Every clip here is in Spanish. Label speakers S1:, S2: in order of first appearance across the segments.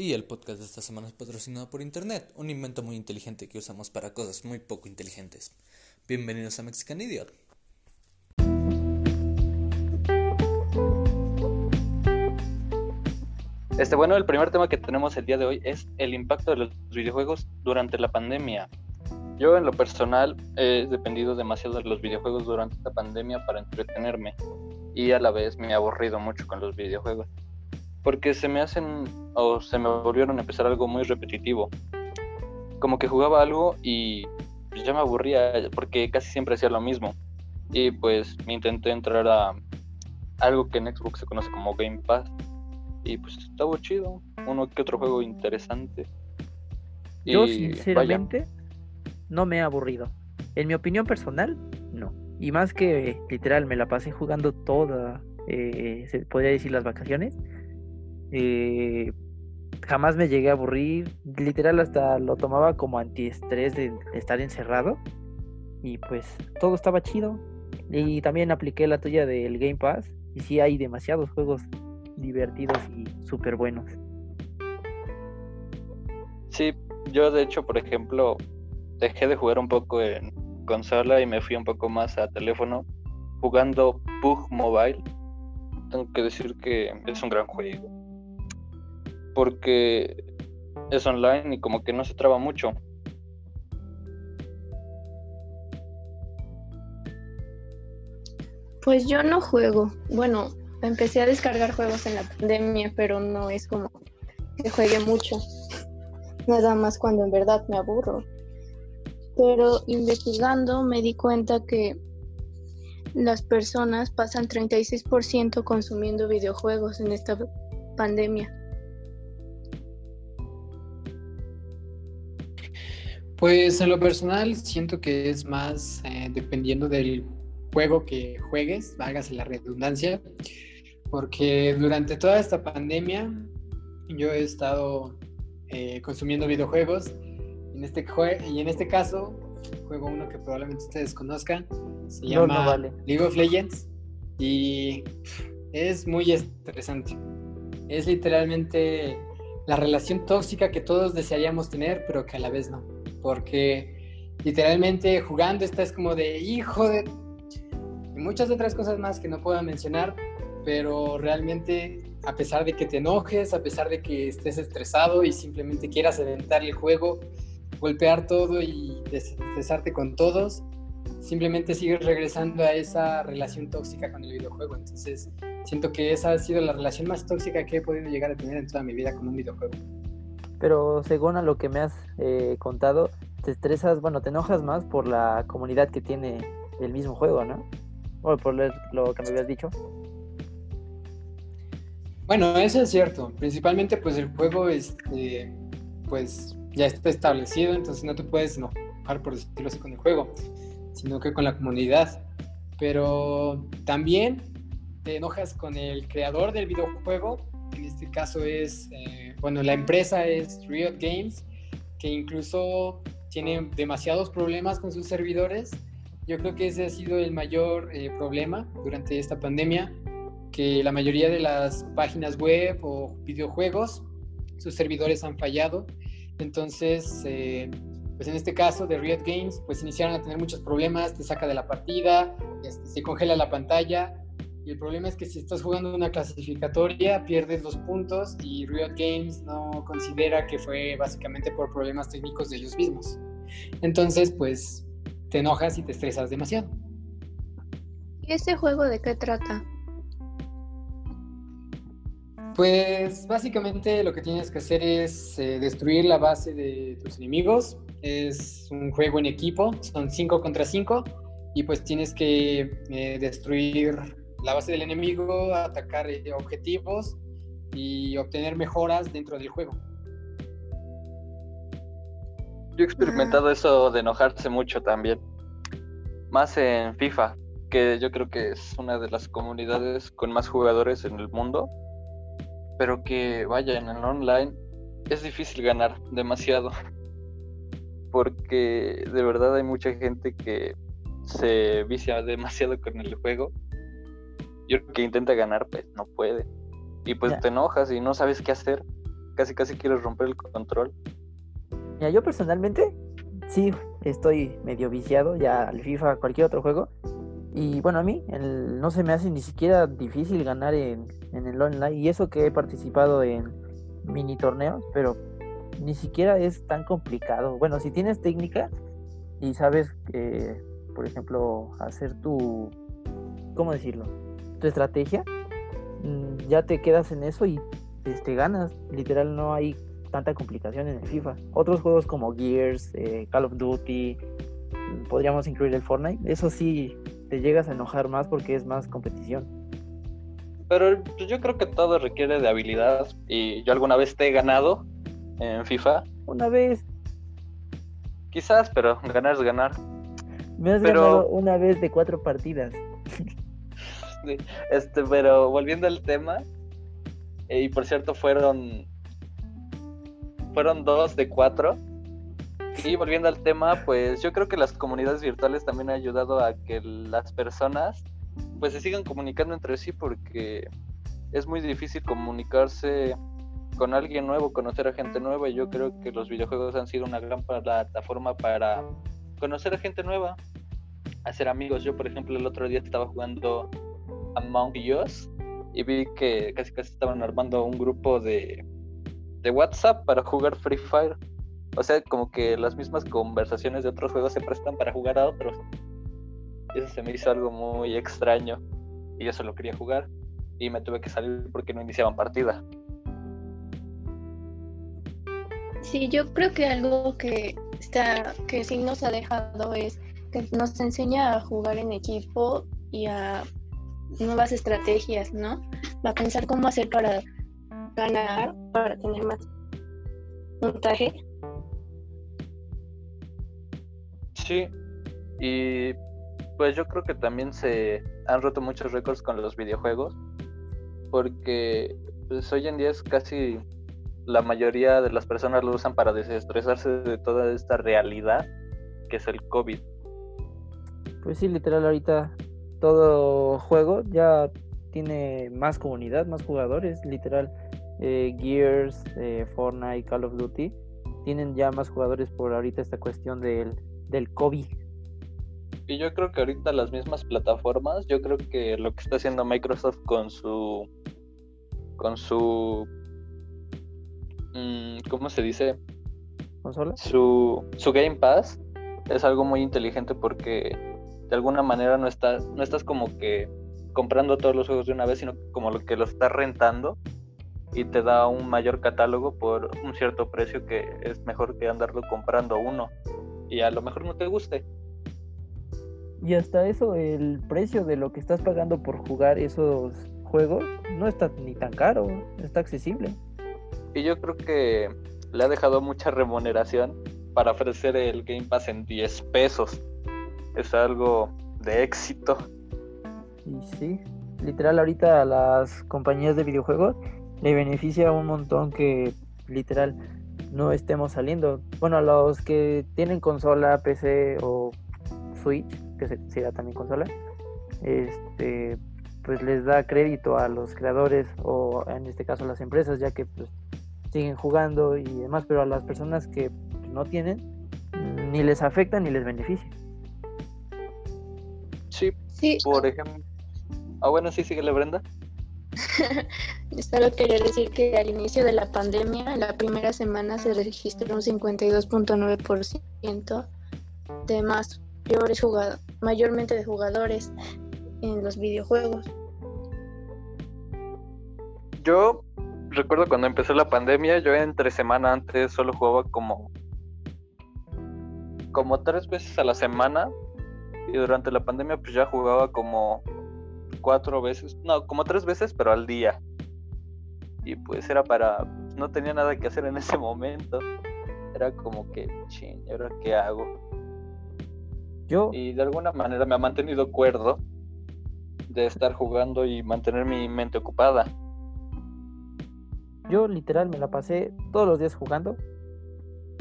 S1: Y el podcast de esta semana es patrocinado por Internet, un invento muy inteligente que usamos para cosas muy poco inteligentes. Bienvenidos a Mexican Idiot.
S2: Este, bueno, el primer tema que tenemos el día de hoy es el impacto de los videojuegos durante la pandemia. Yo en lo personal he dependido demasiado de los videojuegos durante esta pandemia para entretenerme y a la vez me he aburrido mucho con los videojuegos porque se me hacen o se me volvieron a empezar algo muy repetitivo. Como que jugaba algo y pues, ya me aburría porque casi siempre hacía lo mismo. Y pues me intenté entrar a algo que en Xbox se conoce como Game Pass y pues estaba chido, uno que otro juego interesante.
S3: Yo sinceramente no me he aburrido. En mi opinión personal, no. Y más que literal, me la pasé jugando toda, eh, se podría decir las vacaciones. Eh, jamás me llegué a aburrir. Literal hasta lo tomaba como antiestrés de estar encerrado. Y pues todo estaba chido. Y también apliqué la tuya del Game Pass. Y sí hay demasiados juegos divertidos y súper buenos.
S2: Sí, yo de hecho, por ejemplo, dejé de jugar un poco en consola y me fui un poco más a teléfono jugando Pug Mobile. Tengo que decir que es un gran juego. Porque es online y como que no se traba mucho.
S4: Pues yo no juego. Bueno, empecé a descargar juegos en la pandemia, pero no es como que juegue mucho. Nada más cuando en verdad me aburro. Pero investigando me di cuenta que las personas pasan 36% consumiendo videojuegos en esta pandemia.
S5: Pues en lo personal siento que es más eh, dependiendo del juego que juegues, hágase la redundancia porque durante toda esta pandemia yo he estado eh, consumiendo videojuegos. En este y en este caso juego uno que probablemente ustedes conozcan se llama League of Legends y es muy estresante. Es literalmente la relación tóxica que todos desearíamos tener pero que a la vez no porque literalmente jugando estás como de hijo de y muchas otras cosas más que no puedo mencionar pero realmente a pesar de que te enojes, a pesar de que estés estresado y simplemente quieras aventar el juego, golpear todo y desestresarte con todos, simplemente sigues regresando a esa relación tóxica con el videojuego. Entonces, siento que esa ha sido la relación más tóxica que he podido llegar a tener en toda mi vida con un videojuego.
S3: Pero según a lo que me has eh, contado, te estresas, bueno, te enojas más por la comunidad que tiene el mismo juego, ¿no? O por lo que me habías dicho.
S5: Bueno, eso es cierto. Principalmente, pues el juego, este, pues ya está establecido, entonces no te puedes enojar por decirlo así con el juego, sino que con la comunidad. Pero también te enojas con el creador del videojuego. En este caso es, eh, bueno, la empresa es Riot Games, que incluso tiene demasiados problemas con sus servidores. Yo creo que ese ha sido el mayor eh, problema durante esta pandemia que la mayoría de las páginas web o videojuegos, sus servidores han fallado. Entonces, eh, pues en este caso de Riot Games, pues iniciaron a tener muchos problemas, te saca de la partida, este, se congela la pantalla. El problema es que si estás jugando una clasificatoria, pierdes los puntos y Riot Games no considera que fue básicamente por problemas técnicos de ellos mismos. Entonces, pues te enojas y te estresas demasiado.
S4: ¿Y este juego de qué trata?
S5: Pues básicamente lo que tienes que hacer es eh, destruir la base de tus enemigos. Es un juego en equipo, son 5 contra 5 y pues tienes que eh, destruir la base del enemigo, atacar eh, objetivos y obtener mejoras dentro del juego.
S2: Yo he experimentado ah. eso de enojarse mucho también. Más en FIFA, que yo creo que es una de las comunidades con más jugadores en el mundo pero que vaya en el online es difícil ganar demasiado porque de verdad hay mucha gente que se vicia demasiado con el juego y que intenta ganar pues no puede y pues te enojas y no sabes qué hacer casi casi quieres romper el control.
S3: Mira, yo personalmente sí estoy medio viciado ya al FIFA, cualquier otro juego. Y bueno, a mí no se me hace ni siquiera difícil ganar en, en el online. Y eso que he participado en mini torneos, pero ni siquiera es tan complicado. Bueno, si tienes técnica y sabes, que, por ejemplo, hacer tu, ¿cómo decirlo? Tu estrategia, mm, ya te quedas en eso y te este, ganas. Literal, no hay tanta complicación en el FIFA. Otros juegos como Gears, eh, Call of Duty, mm, podríamos incluir el Fortnite. Eso sí, te llegas a enojar más porque es más competición.
S2: Pero pues, yo creo que todo requiere de habilidad y yo alguna vez te he ganado en FIFA.
S3: Una vez.
S2: Quizás, pero ganar es ganar.
S3: Me has ganado una vez de cuatro partidas.
S2: este, pero volviendo al tema, y por cierto fueron fueron dos de cuatro. Y volviendo al tema, pues yo creo que las comunidades virtuales también han ayudado a que las personas pues se sigan comunicando entre sí porque es muy difícil comunicarse con alguien nuevo, conocer a gente nueva y yo creo que los videojuegos han sido una gran plataforma para conocer a gente nueva, hacer amigos. Yo por ejemplo el otro día estaba jugando Among Us y vi que casi casi estaban armando un grupo de, de WhatsApp para jugar Free Fire. O sea, como que las mismas conversaciones de otros juegos se prestan para jugar a otros. Y eso se me hizo algo muy extraño. Y yo solo quería jugar. Y me tuve que salir porque no iniciaban partida.
S4: Sí, yo creo que algo que está, que sí nos ha dejado es que nos enseña a jugar en equipo y a nuevas estrategias, ¿no? Va a pensar cómo hacer para ganar, para tener más montaje.
S2: Sí, y pues yo creo que también se han roto muchos récords con los videojuegos, porque pues, hoy en día es casi la mayoría de las personas lo usan para desestresarse de toda esta realidad que es el COVID.
S3: Pues sí, literal, ahorita todo juego ya tiene más comunidad, más jugadores, literal. Eh, Gears, eh, Fortnite, Call of Duty, tienen ya más jugadores por ahorita esta cuestión del, del COVID.
S2: Y yo creo que ahorita las mismas plataformas, yo creo que lo que está haciendo Microsoft con su con su Mm, ¿cómo se dice?
S3: ¿Consola?
S2: Su, su Game Pass es algo muy inteligente porque de alguna manera no estás, no estás como que comprando todos los juegos de una vez, sino como lo que lo estás rentando y te da un mayor catálogo por un cierto precio que es mejor que andarlo comprando uno y a lo mejor no te guste.
S3: Y hasta eso, el precio de lo que estás pagando por jugar esos juegos no está ni tan caro, está accesible.
S2: Y yo creo que le ha dejado mucha remuneración para ofrecer el Game Pass en 10 pesos. Es algo de éxito.
S3: Y sí, literal ahorita a las compañías de videojuegos le beneficia un montón que literal no estemos saliendo. Bueno, a los que tienen consola, PC o Switch, que será también consola, este pues les da crédito a los creadores o en este caso a las empresas, ya que pues siguen jugando y demás, pero a las personas que no tienen, ni les afecta ni les beneficia.
S2: Sí, sí. por ejemplo. Ah, bueno, sí, síguele, Brenda.
S4: Solo quería decir que al inicio de la pandemia, en la primera semana se registró un 52.9% de más peores jugadores, mayormente de jugadores en los videojuegos.
S2: Yo recuerdo cuando empezó la pandemia, yo entre semana antes solo jugaba como como tres veces a la semana y durante la pandemia pues ya jugaba como cuatro veces, no, como tres veces pero al día. Y pues era para, no tenía nada que hacer en ese momento. Era como que, ching, ¿y ahora qué hago?
S3: Yo.
S2: Y de alguna manera me ha mantenido cuerdo de estar jugando y mantener mi mente ocupada.
S3: Yo literal me la pasé todos los días jugando.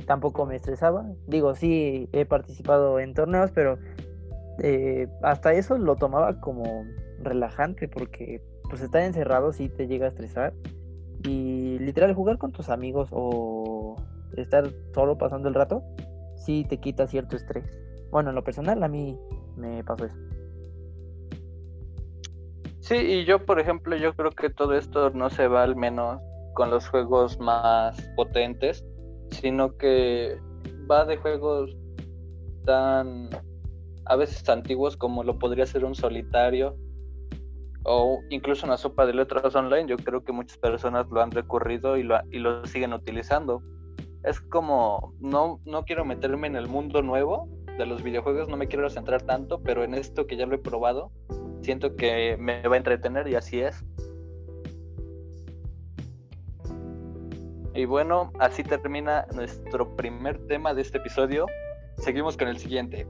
S3: Tampoco me estresaba. Digo, sí he participado en torneos, pero eh, hasta eso lo tomaba como relajante porque pues estar encerrado sí te llega a estresar. Y literal, jugar con tus amigos o estar solo pasando el rato, sí te quita cierto estrés. Bueno, en lo personal, a mí me pasó eso.
S2: Sí, y yo, por ejemplo, yo creo que todo esto no se va al menos con los juegos más potentes, sino que va de juegos tan a veces antiguos como lo podría ser un solitario o incluso una sopa de letras online. Yo creo que muchas personas lo han recurrido y lo, y lo siguen utilizando. Es como, no, no quiero meterme en el mundo nuevo de los videojuegos, no me quiero centrar tanto, pero en esto que ya lo he probado, siento que me va a entretener y así es. Y bueno, así termina nuestro primer tema de este episodio. Seguimos con el siguiente.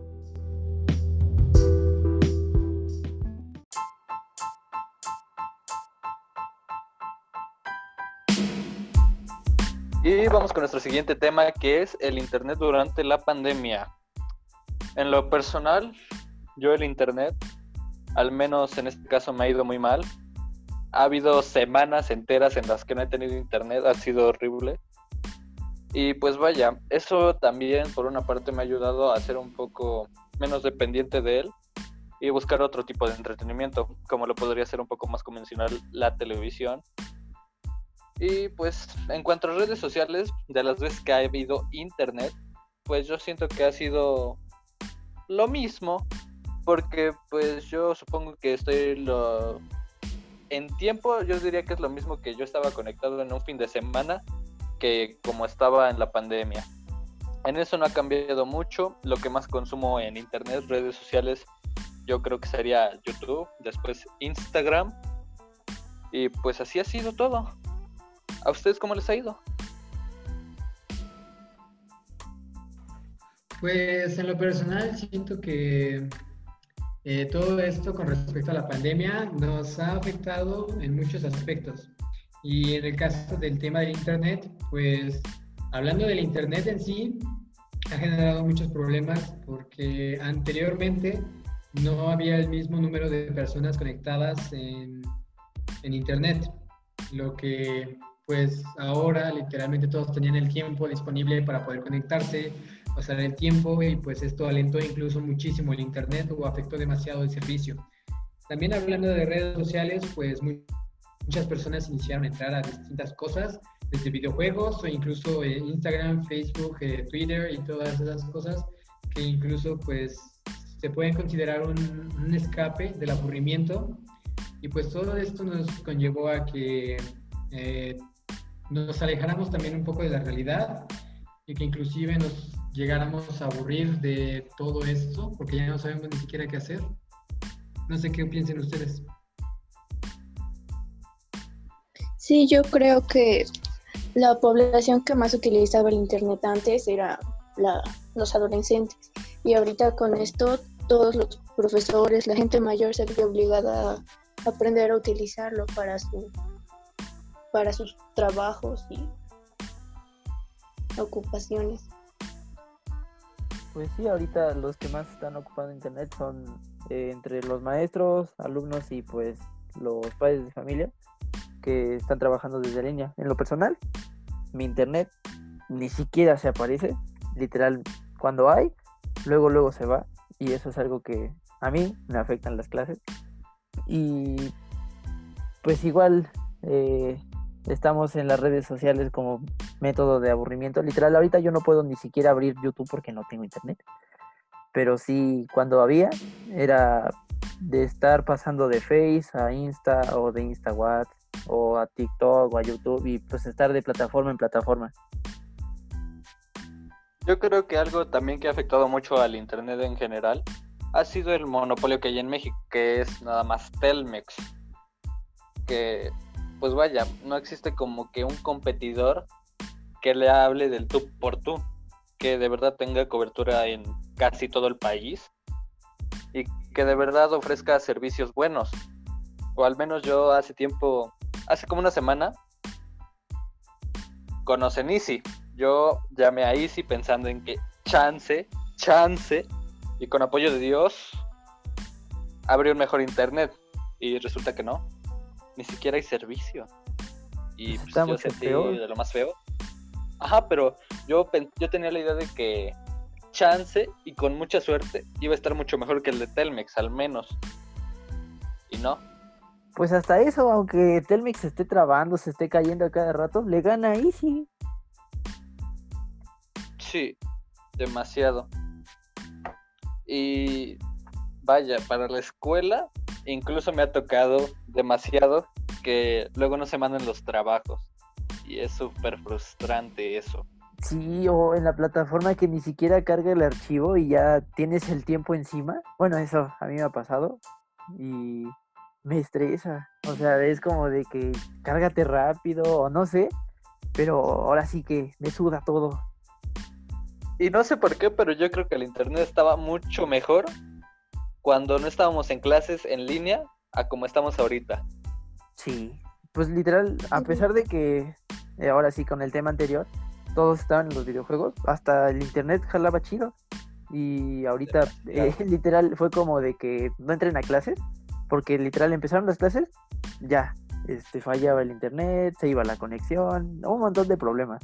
S2: Y vamos con nuestro siguiente tema que es el Internet durante la pandemia. En lo personal, yo el Internet, al menos en este caso me ha ido muy mal. Ha habido semanas enteras en las que no he tenido Internet, ha sido horrible. Y pues vaya, eso también por una parte me ha ayudado a ser un poco menos dependiente de él y buscar otro tipo de entretenimiento, como lo podría ser un poco más convencional la televisión y pues en cuanto a redes sociales, de las veces que ha habido internet, pues yo siento que ha sido lo mismo, porque pues yo supongo que estoy lo... En tiempo yo diría que es lo mismo que yo estaba conectado en un fin de semana que como estaba en la pandemia. En eso no ha cambiado mucho. Lo que más consumo en internet, redes sociales, yo creo que sería YouTube, después Instagram. Y pues así ha sido todo. ¿A ustedes cómo les ha ido?
S5: Pues en lo personal siento que eh, todo esto con respecto a la pandemia nos ha afectado en muchos aspectos. Y en el caso del tema del Internet, pues hablando del Internet en sí, ha generado muchos problemas porque anteriormente no había el mismo número de personas conectadas en, en Internet, lo que pues ahora literalmente todos tenían el tiempo disponible para poder conectarse, pasar el tiempo y pues esto alentó incluso muchísimo el Internet o afectó demasiado el servicio. También hablando de redes sociales, pues muchas personas iniciaron a entrar a distintas cosas, desde videojuegos o incluso Instagram, Facebook, eh, Twitter y todas esas cosas que incluso pues se pueden considerar un, un escape del aburrimiento y pues todo esto nos conllevó a que eh, nos alejáramos también un poco de la realidad y que inclusive nos llegáramos a aburrir de todo esto porque ya no sabemos ni siquiera qué hacer. No sé qué piensen ustedes.
S4: Sí, yo creo que la población que más utilizaba el Internet antes era la, los adolescentes y ahorita con esto todos los profesores, la gente mayor se ve obligada a aprender a utilizarlo para su para sus trabajos y ocupaciones.
S3: Pues sí, ahorita los que más están ocupando internet son eh, entre los maestros, alumnos y pues los padres de familia que están trabajando desde línea. En lo personal, mi internet ni siquiera se aparece, literal, cuando hay, luego luego se va y eso es algo que a mí me afecta en las clases. Y pues igual eh, estamos en las redes sociales como método de aburrimiento. Literal, ahorita yo no puedo ni siquiera abrir YouTube porque no tengo internet. Pero sí, cuando había, era de estar pasando de Face a Insta o de InstaWhat o a TikTok o a YouTube y pues estar de plataforma en plataforma.
S2: Yo creo que algo también que ha afectado mucho al Internet en general ha sido el monopolio que hay en México, que es nada más Telmex, que pues vaya, no existe como que un competidor que le hable del tú por tú, que de verdad tenga cobertura en casi todo el país y que de verdad ofrezca servicios buenos. O al menos yo hace tiempo, hace como una semana, conocen Easy. Yo llamé a Easy pensando en que chance, chance, y con apoyo de Dios, abrió un mejor internet. Y resulta que no ni siquiera hay servicio. y pues, yo sentí de lo más feo. Ajá, pero yo, yo tenía la idea de que chance y con mucha suerte iba a estar mucho mejor que el de Telmex, al menos. Y no.
S3: Pues hasta eso, aunque Telmex esté trabando, se esté cayendo a cada rato, le gana Easy.
S2: Sí, demasiado. Y vaya, para la escuela incluso me ha tocado demasiado que luego no se mandan los trabajos. Y es súper frustrante eso.
S3: Sí, o en la plataforma que ni siquiera carga el archivo y ya tienes el tiempo encima. Bueno, eso a mí me ha pasado y me estresa. O sea, es como de que cárgate rápido o no sé, pero ahora sí que me suda todo.
S2: Y no sé por qué, pero yo creo que el internet estaba mucho mejor cuando no estábamos en clases en línea a como estamos ahorita.
S3: Sí, pues literal, a pesar de que eh, ahora sí con el tema anterior, todos estaban en los videojuegos, hasta el internet jalaba chido. Y ahorita eh, literal fue como de que no entren a clases, porque literal empezaron las clases, ya, este fallaba el internet, se iba la conexión, un montón de problemas.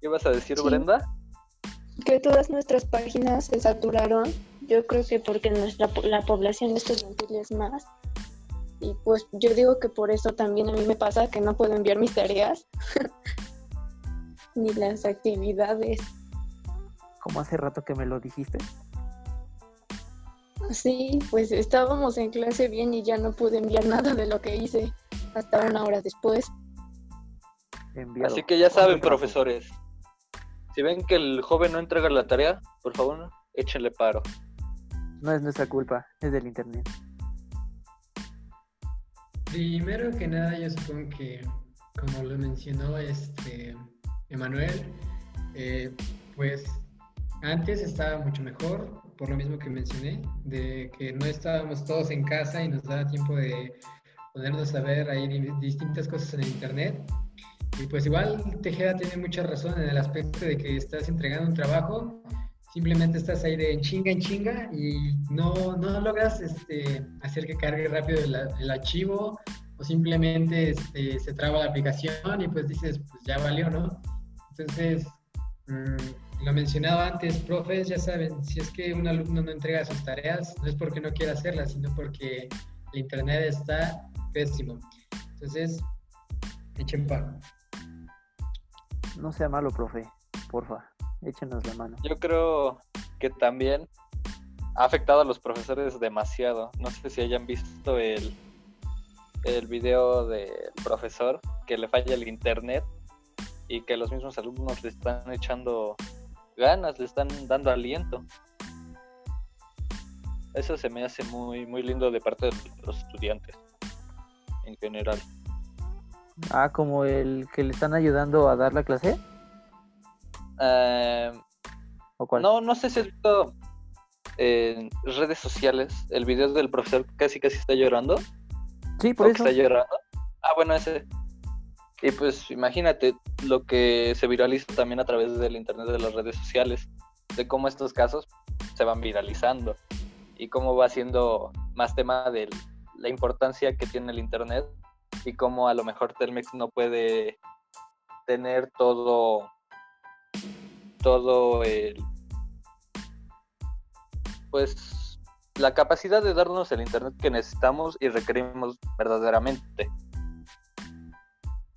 S2: ¿Qué vas a decir, Brenda?
S4: Que todas nuestras páginas se saturaron yo creo que porque nuestra la población estudiantil es más. Y pues yo digo que por eso también a mí me pasa que no puedo enviar mis tareas ni las actividades.
S3: Como hace rato que me lo dijiste.
S4: Sí, pues estábamos en clase bien y ya no pude enviar nada de lo que hice hasta una hora después.
S2: Así que ya saben, profesores. Si ven que el joven no entrega la tarea, por favor, échenle paro.
S3: No es nuestra culpa, es del internet.
S5: Primero que nada, yo supongo que, como lo mencionó este Emanuel, eh, pues antes estaba mucho mejor, por lo mismo que mencioné, de que no estábamos todos en casa y nos daba tiempo de ponernos a ver ahí distintas cosas en el internet. Y pues igual Tejeda tiene mucha razón en el aspecto de que estás entregando un trabajo simplemente estás ahí de chinga en chinga y no, no logras este, hacer que cargue rápido el, archivo o simplemente este, se traba la aplicación y pues dices, pues ya valió, ¿no? Entonces, mm, lo mencionaba antes, profes, ya saben, si es que un alumno no entrega sus tareas, no es porque no quiera hacerlas, sino porque el internet está pésimo. Entonces, echen paro.
S3: No sea malo, profe, porfa échenos la mano.
S2: Yo creo que también ha afectado a los profesores demasiado. No sé si hayan visto el, el video del profesor que le falla el internet y que los mismos alumnos le están echando ganas, le están dando aliento. Eso se me hace muy, muy lindo de parte de los estudiantes en general.
S3: Ah, como el que le están ayudando a dar la clase.
S2: Eh, no, no sé si es visto en redes sociales el video del profesor casi casi está llorando.
S3: Sí, por eso.
S2: está llorando. Ah, bueno, ese. Y pues imagínate lo que se viraliza también a través del internet de las redes sociales, de cómo estos casos se van viralizando y cómo va siendo más tema de la importancia que tiene el internet y cómo a lo mejor Telmex no puede tener todo todo el pues la capacidad de darnos el internet que necesitamos y requerimos verdaderamente.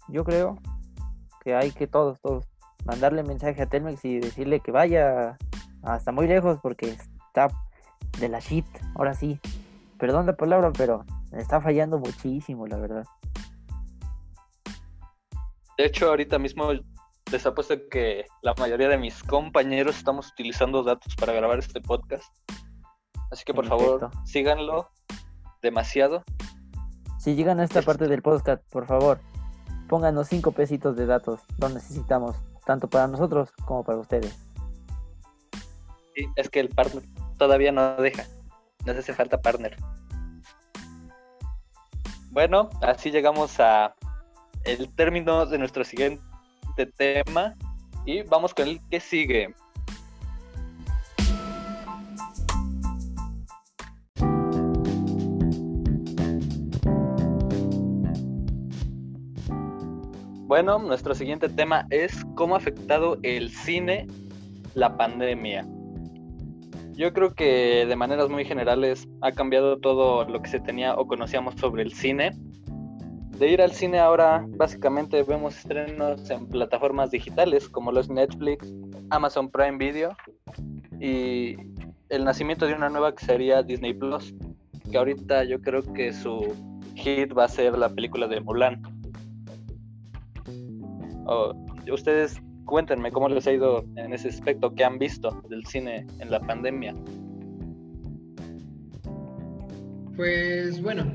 S3: Yo creo que hay que todos, todos, mandarle mensaje a Telmex y decirle que vaya hasta muy lejos porque está de la shit, ahora sí. Perdón la palabra, pero está fallando muchísimo, la verdad.
S2: De hecho, ahorita mismo les apuesto que la mayoría de mis compañeros estamos utilizando datos para grabar este podcast. Así que por favor, síganlo demasiado.
S3: Si llegan a esta parte del podcast, por favor, pónganos cinco pesitos de datos. Lo necesitamos, tanto para nosotros como para ustedes.
S2: Sí, es que el partner todavía no deja. Nos hace falta partner. Bueno, así llegamos a el término de nuestro siguiente tema y vamos con el que sigue. Bueno, nuestro siguiente tema es cómo ha afectado el cine la pandemia. Yo creo que de maneras muy generales ha cambiado todo lo que se tenía o conocíamos sobre el cine. De ir al cine ahora básicamente vemos estrenos en plataformas digitales como los Netflix, Amazon Prime Video y el nacimiento de una nueva que sería Disney Plus, que ahorita yo creo que su hit va a ser la película de Mulan. ustedes cuéntenme cómo les ha ido en ese aspecto que han visto del cine en la pandemia.
S5: Pues bueno,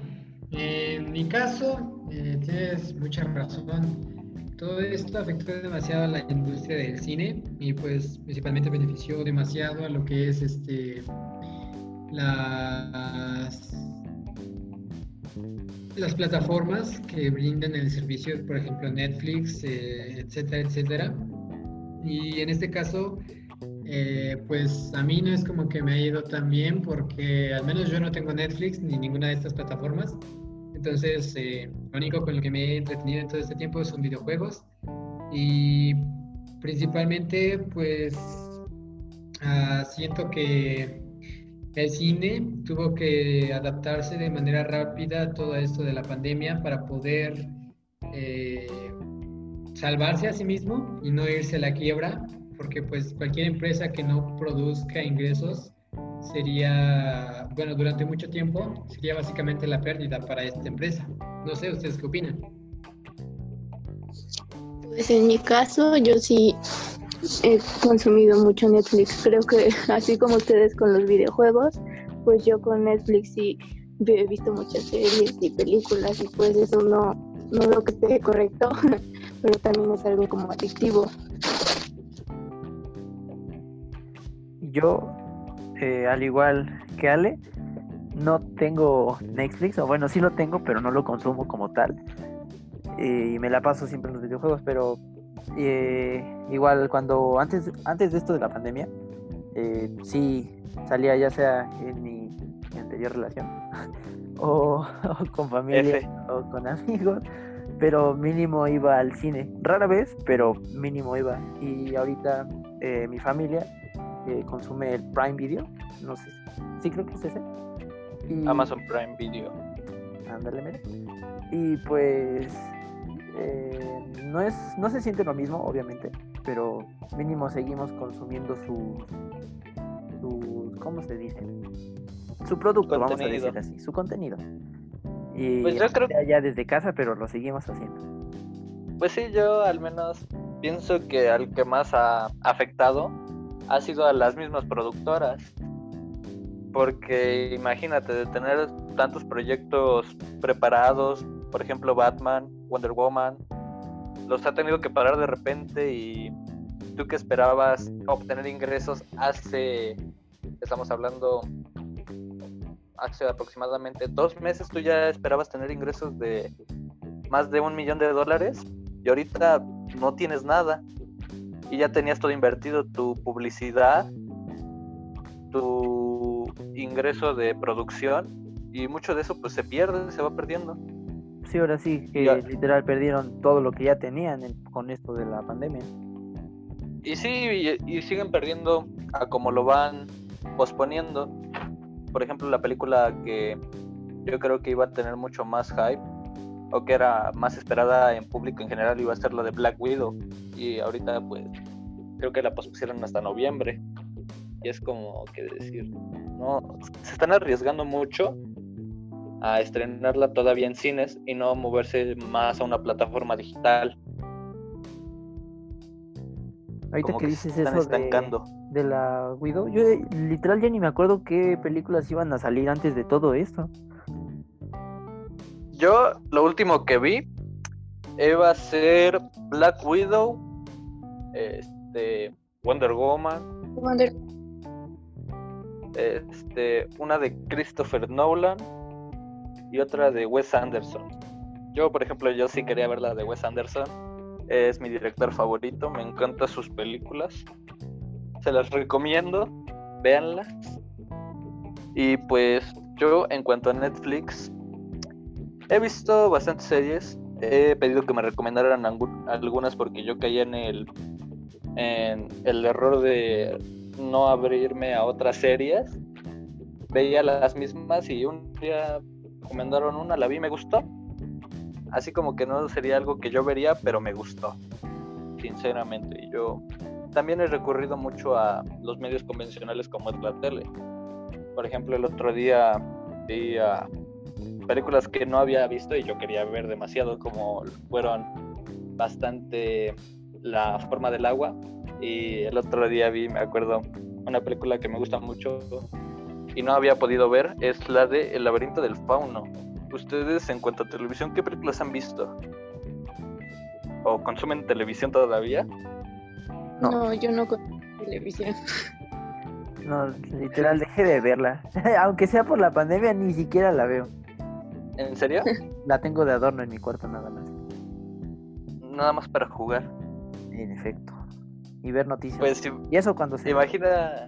S5: en mi caso, eh, tienes mucha razón. Todo esto afectó demasiado a la industria del cine y pues principalmente benefició demasiado a lo que es este las las plataformas que brindan el servicio, por ejemplo Netflix, eh, etcétera, etcétera. Y en este caso, eh, pues a mí no es como que me ha ido tan bien porque al menos yo no tengo Netflix ni ninguna de estas plataformas. Entonces, eh, lo único con lo que me he entretenido en todo este tiempo son videojuegos. Y principalmente, pues, ah, siento que el cine tuvo que adaptarse de manera rápida a todo esto de la pandemia para poder eh, salvarse a sí mismo y no irse a la quiebra, porque pues cualquier empresa que no produzca ingresos sería, bueno, durante mucho tiempo sería básicamente la pérdida para esta empresa. No sé, ¿ustedes qué opinan?
S4: Pues en mi caso yo sí he consumido mucho Netflix. Creo que así como ustedes con los videojuegos, pues yo con Netflix sí he visto muchas series y películas y pues eso no, no lo que esté correcto, pero también es algo como adictivo.
S3: Yo, eh, al igual que Ale, no tengo Netflix, o bueno, sí lo tengo, pero no lo consumo como tal. y me la paso siempre en los videojuegos, pero eh, igual cuando antes, antes de esto de la pandemia, eh, sí salía ya sea en mi, anterior relación o, con familia o con amigos, pero mínimo iba al cine. Rara vez, pero mínimo iba. Y ahorita eh, mi familia consume el Prime Video, no sé, sí creo que es ese.
S2: Amazon Prime Video.
S3: Ándale, Y pues eh, no es no se siente lo mismo obviamente pero mínimo seguimos consumiendo su su cómo se dice su producto vamos a decir así su contenido. Y pues yo creo ya desde casa pero lo seguimos haciendo.
S2: Pues sí yo al menos pienso que al que más ha afectado ha sido a las mismas productoras. Porque imagínate de tener tantos proyectos preparados por ejemplo Batman Wonder Woman, los ha tenido que parar de repente y tú que esperabas obtener ingresos hace, estamos hablando, hace aproximadamente dos meses, tú ya esperabas tener ingresos de más de un millón de dólares y ahorita no tienes nada y ya tenías todo invertido, tu publicidad, tu ingreso de producción y mucho de eso pues se pierde, se va perdiendo
S3: sí, ahora sí, que literal perdieron todo lo que ya tenían con esto de la pandemia.
S2: Y sí, y, siguen perdiendo a como lo van posponiendo. Por ejemplo, la película que yo creo que iba a tener mucho más hype o que era más esperada en público en general iba a ser la de Black Widow y ahorita pues creo que la pospusieron hasta noviembre y es como que decir no se están arriesgando mucho a estrenarla todavía en cines y no moverse más a una plataforma digital.
S3: Ahorita que, dices eso de, la Widow, yo eh, literal ya ni me acuerdo qué películas iban a salir antes de todo esto.
S2: Yo lo último que vi iba a ser Black Widow, este, Wonder Woman, este, una de Christopher Nolan y otra de Wes Anderson. Yo, por ejemplo, yo sí quería ver la de Wes Anderson. Es mi director favorito, me encantan sus películas. Se las recomiendo, véanlas. Y pues yo en cuanto a Netflix, he visto bastantes series. he pedido que me recomendaran algunas porque yo caía en el, en el error de no abrirme a otras series. Veía las mismas y un día recomendaron una, la vi, me gustó. Así como que no sería algo que yo vería, pero me gustó, sinceramente. Yo también he recurrido mucho a los medios convencionales como es la tele. Por ejemplo, el otro día vi a películas que no había visto y yo quería ver demasiado, como fueron bastante La forma del agua. Y el otro día vi, me acuerdo, una película que me gusta mucho y no había podido ver, es la de El laberinto del fauno. Ustedes, en cuanto a televisión, ¿qué películas han visto? ¿O consumen televisión todavía?
S4: No, yo no consumo televisión.
S3: No, literal, dejé de verla. Aunque sea por la pandemia, ni siquiera la veo.
S2: ¿En serio?
S3: La tengo de adorno en mi cuarto nada más.
S2: Nada más para jugar.
S3: En efecto. Y ver noticias.
S2: Pues,
S3: y eso cuando se...
S2: Imagina...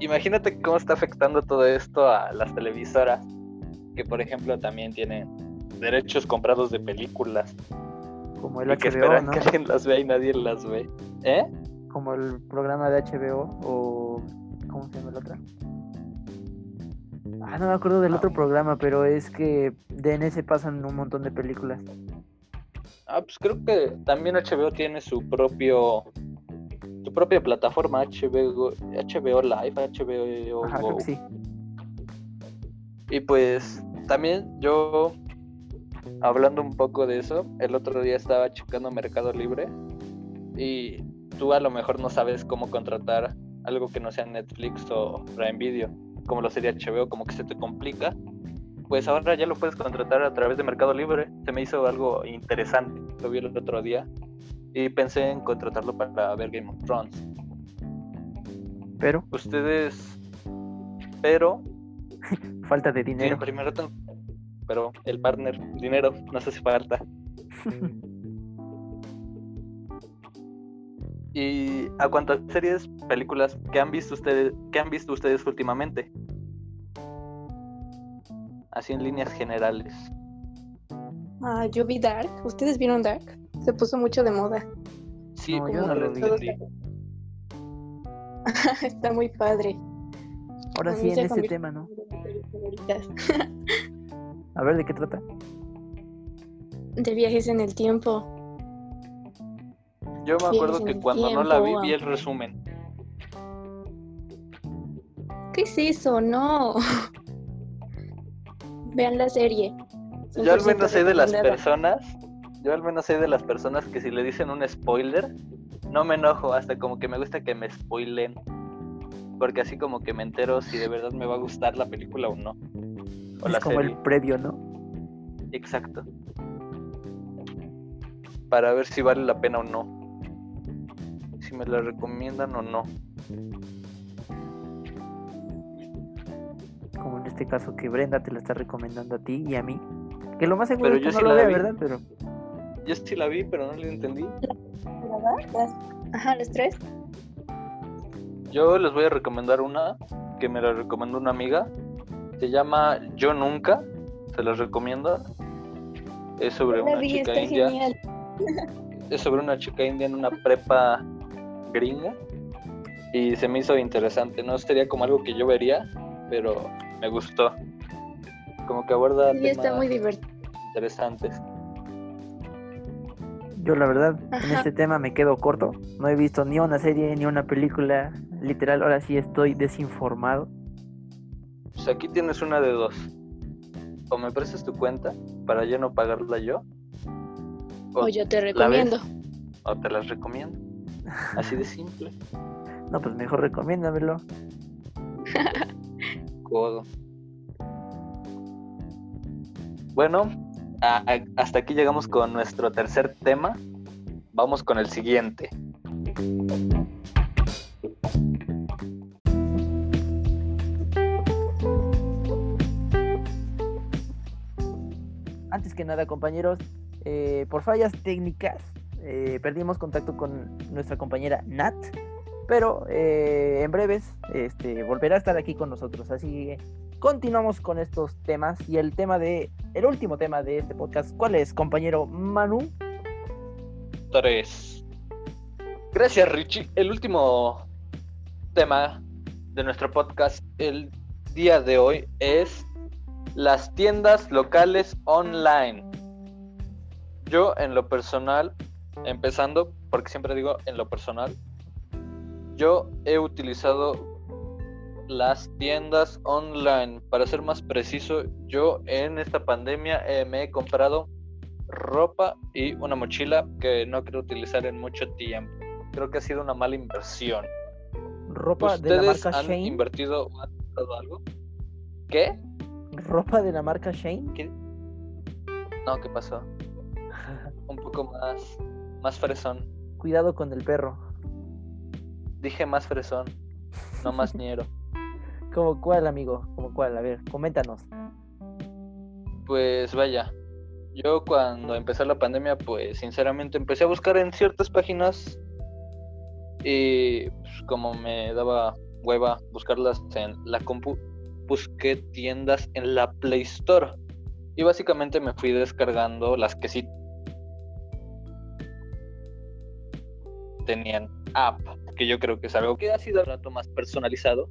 S2: Imagínate cómo está afectando todo esto a las televisoras, que por ejemplo también tienen derechos comprados de películas.
S3: Como el HBO,
S2: que esperan que alguien las vea y nadie las ve. ¿Eh?
S3: Como el programa de HBO o... ¿Cómo se llama el otro? Ah, no me acuerdo del otro programa, pero es que de ese pasan un montón de películas.
S2: Ah, pues creo que también HBO tiene su propio su propia plataforma HBO HBO Live, HBO
S3: Ajá, sí.
S2: Y pues también yo hablando un poco de eso, el otro día estaba checando Mercado Libre y tú a lo mejor no sabes cómo contratar algo que no sea Netflix o Prime Video como lo sería HBO, como que se te complica, pues ahora ya lo puedes contratar a través de Mercado Libre. Se me hizo algo interesante, lo vi el otro día y pensé en contratarlo para ver Game of Thrones.
S3: Pero.
S2: Ustedes. Pero.
S3: falta de dinero.
S2: primero Pero el partner, dinero, no hace falta. ¿Y a cuántas series, películas que han visto ustedes, que han visto ustedes últimamente? Así en líneas generales.
S4: Ah, yo vi Dark. ¿Ustedes vieron Dark? Se puso mucho de moda.
S2: Sí, yo no lo vi.
S4: Está muy padre.
S3: Ahora sí, en ese tema, ¿no? A ver, ¿de qué trata?
S4: De viajes en el tiempo.
S2: Yo me acuerdo que cuando no la vi, vi el resumen.
S4: ¿Qué es eso? No. Vean la serie.
S2: Yo al menos soy de las personas. Yo al menos soy de las personas que si le dicen un spoiler, no me enojo, hasta como que me gusta que me spoilen. Porque así como que me entero si de verdad me va a gustar la película o no.
S3: O es como el previo, ¿no?
S2: Exacto. Para ver si vale la pena o no me la recomiendan o no.
S3: Como en este caso que Brenda te la está recomendando a ti y a mí. Que lo más seguro es que no lo vea, ¿verdad? Pero...
S2: Yo sí la vi, pero no la entendí.
S4: Ajá, los tres.
S2: Yo les voy a recomendar una que me la recomendó una amiga. Se llama Yo Nunca. Se las recomiendo. Es sobre una chica india. Es sobre una chica india en una prepa gringa y se me hizo interesante. No sería como algo que yo vería, pero me gustó. Como que aborda
S4: sí, está muy divertido.
S2: interesantes.
S3: Yo la verdad, en este tema me quedo corto. No he visto ni una serie ni una película. Literal, ahora sí estoy desinformado.
S2: Pues aquí tienes una de dos. O me prestas tu cuenta para yo no pagarla yo.
S4: O, yo te recomiendo.
S2: o te las recomiendo. Así de simple.
S3: No, pues mejor recomiéndamelo.
S2: Codo. Bueno, hasta aquí llegamos con nuestro tercer tema. Vamos con el siguiente.
S3: Antes que nada, compañeros, eh, por fallas técnicas eh, perdimos contacto con nuestra compañera Nat, pero eh, en breves este, volverá a estar aquí con nosotros. Así que continuamos con estos temas y el tema de, el último tema de este podcast, ¿cuál es, compañero Manu?
S2: Tres. Gracias, Richie. El último tema de nuestro podcast el día de hoy es las tiendas locales online. Yo en lo personal, empezando, porque siempre digo en lo personal, yo he utilizado las tiendas online. Para ser más preciso, yo en esta pandemia eh, me he comprado ropa y una mochila que no quiero utilizar en mucho tiempo. Creo que ha sido una mala inversión.
S3: ¿Ropa de la marca
S2: han invertido o han comprado algo? ¿Qué?
S3: ¿Ropa de la marca Shane?
S2: No, ¿qué pasó? Un poco más, más fresón.
S3: Cuidado con el perro.
S2: Dije más fresón, no más ñero.
S3: ¿Como cuál, amigo? ¿Como cuál? A ver, coméntanos.
S2: Pues vaya, yo cuando empezó la pandemia, pues sinceramente empecé a buscar en ciertas páginas y pues, como me daba hueva buscarlas en la compu, busqué tiendas en la Play Store y básicamente me fui descargando las que sí tenían app, que yo creo que es algo que ha sido un rato más personalizado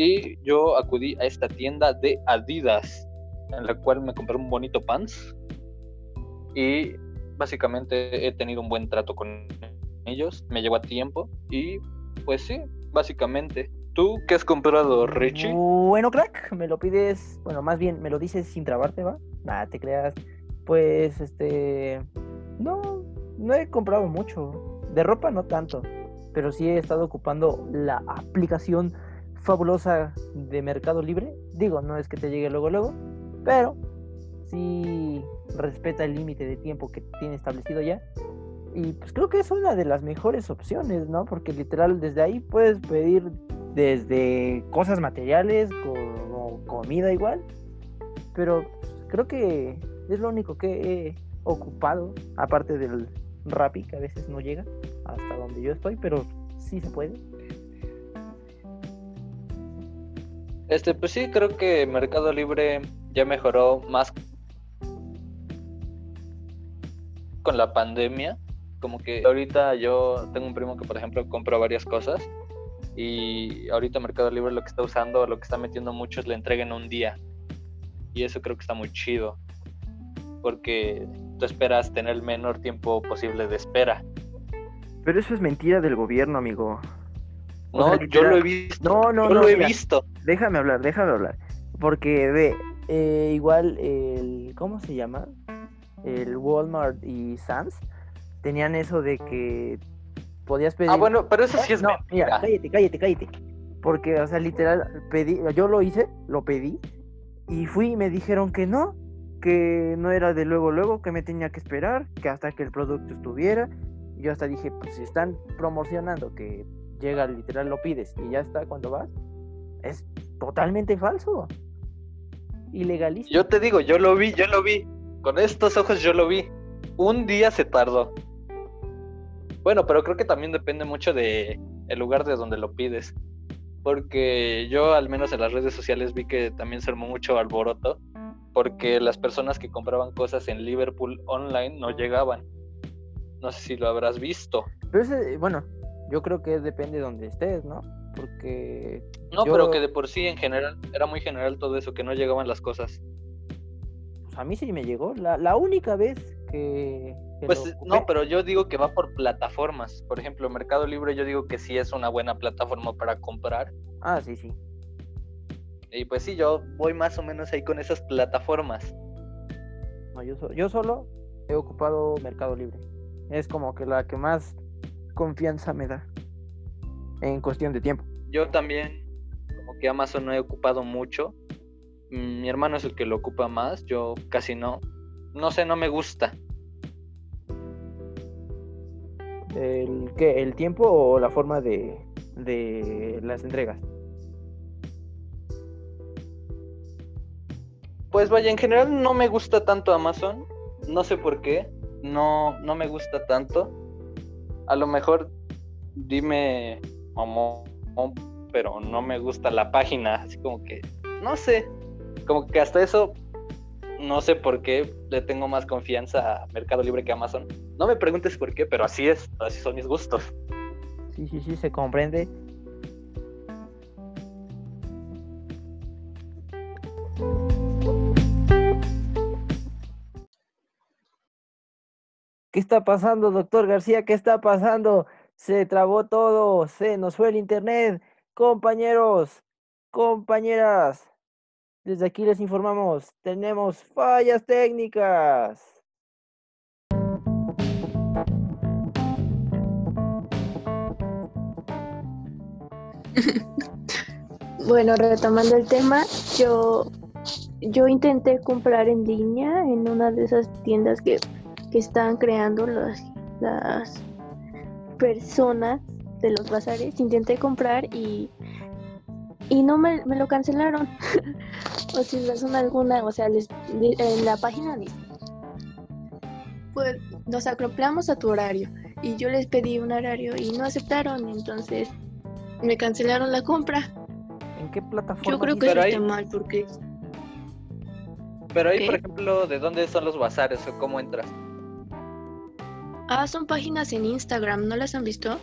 S2: y yo acudí a esta tienda de Adidas, en la cual me compré un bonito pants. Y básicamente he tenido un buen trato con ellos. Me llevó a tiempo. Y pues sí, básicamente. ¿Tú qué has comprado, Richie?
S3: Bueno, crack, me lo pides. Bueno, más bien me lo dices sin trabarte, ¿va? Nada, te creas. Pues este. No, no he comprado mucho. De ropa no tanto. Pero sí he estado ocupando la aplicación fabulosa de Mercado Libre. Digo, no es que te llegue luego, luego, pero sí respeta el límite de tiempo que tiene establecido ya. Y pues creo que es una de las mejores opciones, ¿no? Porque literal desde ahí puedes pedir desde cosas materiales como comida igual. Pero creo que es lo único que he ocupado, aparte del Rappi, que a veces no llega hasta donde yo estoy, pero sí se puede.
S2: Este, pues sí, creo que Mercado Libre ya mejoró más con la pandemia. Como que ahorita yo tengo un primo que, por ejemplo, compra varias cosas y ahorita Mercado Libre lo que está usando, lo que está metiendo mucho es la entrega en un día. Y eso creo que está muy chido. Porque tú esperas tener el menor tiempo posible de espera.
S3: Pero eso es mentira del gobierno, amigo.
S2: no, yo lo he visto.
S3: No, no,
S2: yo
S3: no,
S2: lo he visto
S3: déjame hablar, déjame hablar. Porque ve, eh, igual el, ¿cómo se llama? El Walmart y Sam's tenían eso de que podías pedir.
S2: Ah, bueno, pero eso sí es
S3: no, mira, cállate, cállate, cállate. Porque, o sea, literal, pedí, yo lo hice, lo pedí, y fui y me dijeron que no, que no era de luego, luego, que me tenía que esperar, que hasta que el producto estuviera. Yo hasta dije, pues si están promocionando que llega literal, lo pides y ya está cuando vas, es totalmente falso. Ilegalísimo.
S2: Yo te digo, yo lo vi, yo lo vi. Con estos ojos yo lo vi. Un día se tardó. Bueno, pero creo que también depende mucho de el lugar de donde lo pides. Porque yo al menos en las redes sociales vi que también se armó mucho alboroto. Porque las personas que compraban cosas en Liverpool online no llegaban. No sé si lo habrás visto.
S3: Pero ese, bueno, yo creo que depende de donde estés, ¿no? porque...
S2: No, pero que de por sí en general, era muy general todo eso, que no llegaban las cosas.
S3: Pues a mí sí me llegó, la, única vez que...
S2: pues no, pero yo digo que va por plataformas. Por ejemplo, Mercado Libre yo digo que sí es una buena plataforma para comprar.
S3: Ah, sí, sí.
S2: Y pues sí, yo voy más o menos ahí con esas plataformas.
S3: No, yo, yo solo he ocupado Mercado Libre. Es como que la que más confianza me da en cuestión de tiempo.
S2: Yo también, como que Amazon no he ocupado mucho. Mm, mi hermano es el que lo ocupa más, yo casi no. No sé, no me gusta.
S3: ¿El qué? ¿El tiempo o la forma de, de las entregas?
S2: Pues vaya, en general no me gusta tanto Amazon. No sé por qué. No, no me gusta tanto. A lo mejor dime pero no me gusta la página, así como que, no sé, como que hasta eso no sé por qué le tengo más confianza a Mercado Libre que a Amazon. No me preguntes por qué, pero así es, así son mis gustos.
S3: Sí, sí, sí, se comprende. ¿Qué está pasando, doctor García? ¿Qué está pasando? Se trabó todo, se nos fue el internet. Compañeros, compañeras, desde aquí les informamos, tenemos fallas técnicas.
S4: bueno, retomando el tema, yo, yo intenté comprar en línea en una de esas tiendas que, que están creando las, las personas de los bazares. Intenté comprar y, y no me, me lo cancelaron. o sin razón alguna, o sea, les, en la página dice, pues nos acoplamos a tu horario y yo les pedí un horario y no aceptaron, entonces me cancelaron la compra.
S3: ¿En qué plataforma?
S4: Yo creo que eso está mal porque...
S2: Pero ahí, por ejemplo, ¿de dónde son los bazares o cómo entras?
S4: Ah, son páginas en Instagram, ¿no las han visto?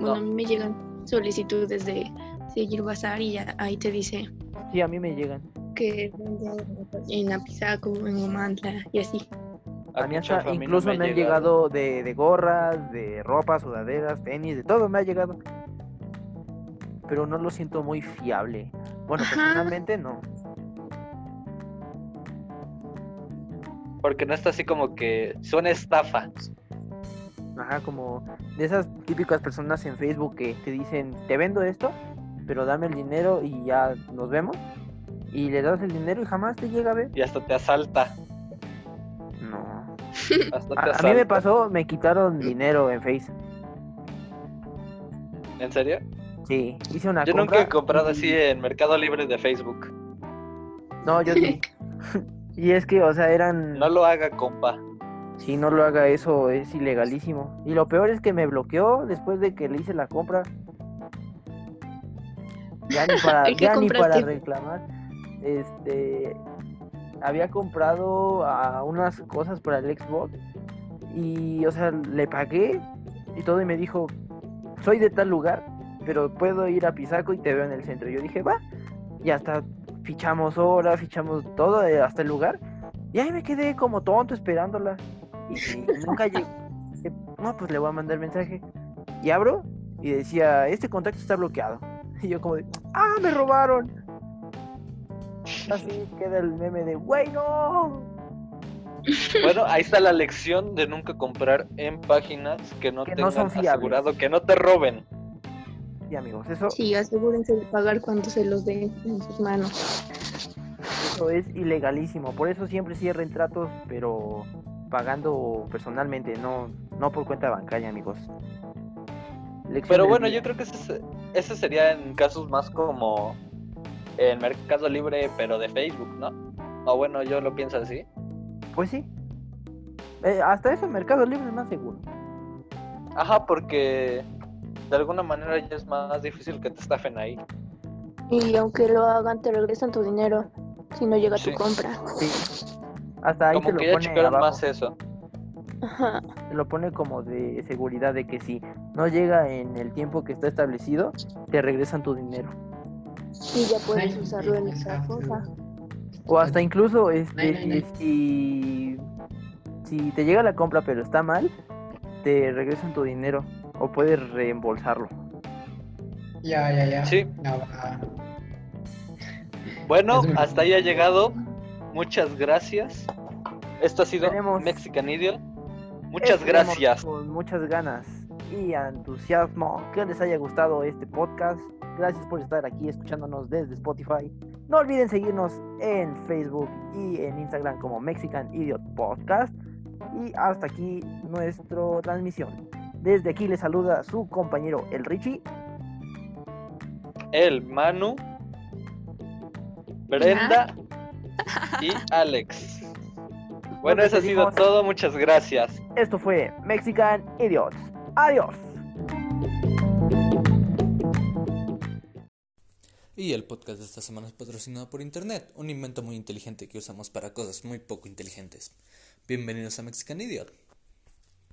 S4: Bueno, a mí me llegan solicitudes de seguir bazar y ya ahí te dice.
S3: Sí, a mí me llegan.
S4: Que en Apizaco, en Omantla y así.
S3: A mí hasta incluso me, han llegado de, de, gorras, de ropa, sudaderas, tenis, de todo me ha llegado. Pero no lo siento muy fiable. Bueno, personalmente no.
S2: Porque no está así como que suena estafa.
S3: Ajá, como de esas típicas personas en Facebook que te dicen, te vendo esto, pero dame el dinero y ya nos vemos. Y le das el dinero y jamás te llega a ver.
S2: Y hasta te asalta.
S3: No. a, mí me pasó, me quitaron dinero en Face.
S2: ¿En serio?
S3: Sí, hice una
S2: Yo nunca he comprado así en Mercado Libre de Facebook.
S3: No, yo sí. y es que, o sea, eran...
S2: No lo haga, compa.
S3: Si no lo haga, eso es ilegalísimo. Y lo peor es que me bloqueó después de que le hice la compra. Ya ni para, ya ni para reclamar. Este había comprado a unas cosas para el Xbox y o sea, le pagué y todo y me dijo, "Soy de tal lugar, pero puedo ir a Pisaco y te veo en el centro." Yo dije, "Va." Y hasta fichamos hora, fichamos todo eh, hasta el lugar. Y ahí me quedé como tonto esperándola. Y nunca llegué. No, pues le voy a mandar mensaje. Y abro y decía, este contacto está bloqueado. Y yo como de, ¡ah, me robaron! Así queda el meme de, ¡güey, no!
S2: Bueno, ahí está la lección de nunca comprar en páginas que no tengan asegurado que no te roben.
S3: Sí, amigos, eso...
S4: Sí, asegúrense de pagar cuando se los den en sus manos.
S3: Eso es ilegalísimo, por eso siempre cierren tratos, pero pagando personalmente, no, no por cuenta bancaria, amigos.
S2: Pero bueno, yo creo que ese, sería en casos más como en Mercado Libre, pero de Facebook, ¿no? O bueno, yo lo pienso así.
S3: Pues sí. Eh, hasta eso Mercado Libre es más seguro.
S2: Ajá, porque de alguna manera ya es más difícil que te estafen ahí.
S4: Y aunque lo hagan, te regresan tu dinero si no llega tu compra.
S3: Sí. Hasta ahí te lo
S2: que
S3: pone
S2: más eso.
S4: Ajá.
S3: Te lo pone como de seguridad de que si no llega en el tiempo que está establecido, te regresan tu dinero.
S4: Y ya puedes usarlo en esa cosa.
S3: O hasta incluso este si si te llega la compra pero está mal, te regresan tu dinero o puedes reembolsarlo.
S5: Ya, ya, ya.
S2: Sí. Bueno, hasta ahí ha llegado. Muchas gracias. Esto ha sido Mexican Idiot. Muchas gracias.
S3: Con muchas ganas y entusiasmo que les haya gustado este podcast. Gracias por estar aquí escuchándonos desde Spotify. No olviden seguirnos en Facebook y en Instagram como Mexican Idiot Podcast. Y hasta aquí nuestra transmisión. Desde aquí les saluda su compañero el Richie.
S2: El Manu. Brenda y Alex. Bueno, eso ha sido todo. Muchas gracias.
S3: Esto fue Mexican Idiots. Adiós.
S2: Y el podcast de esta semana es patrocinado por Internet, un invento muy inteligente que usamos para cosas muy poco inteligentes. Bienvenidos a Mexican Idiot.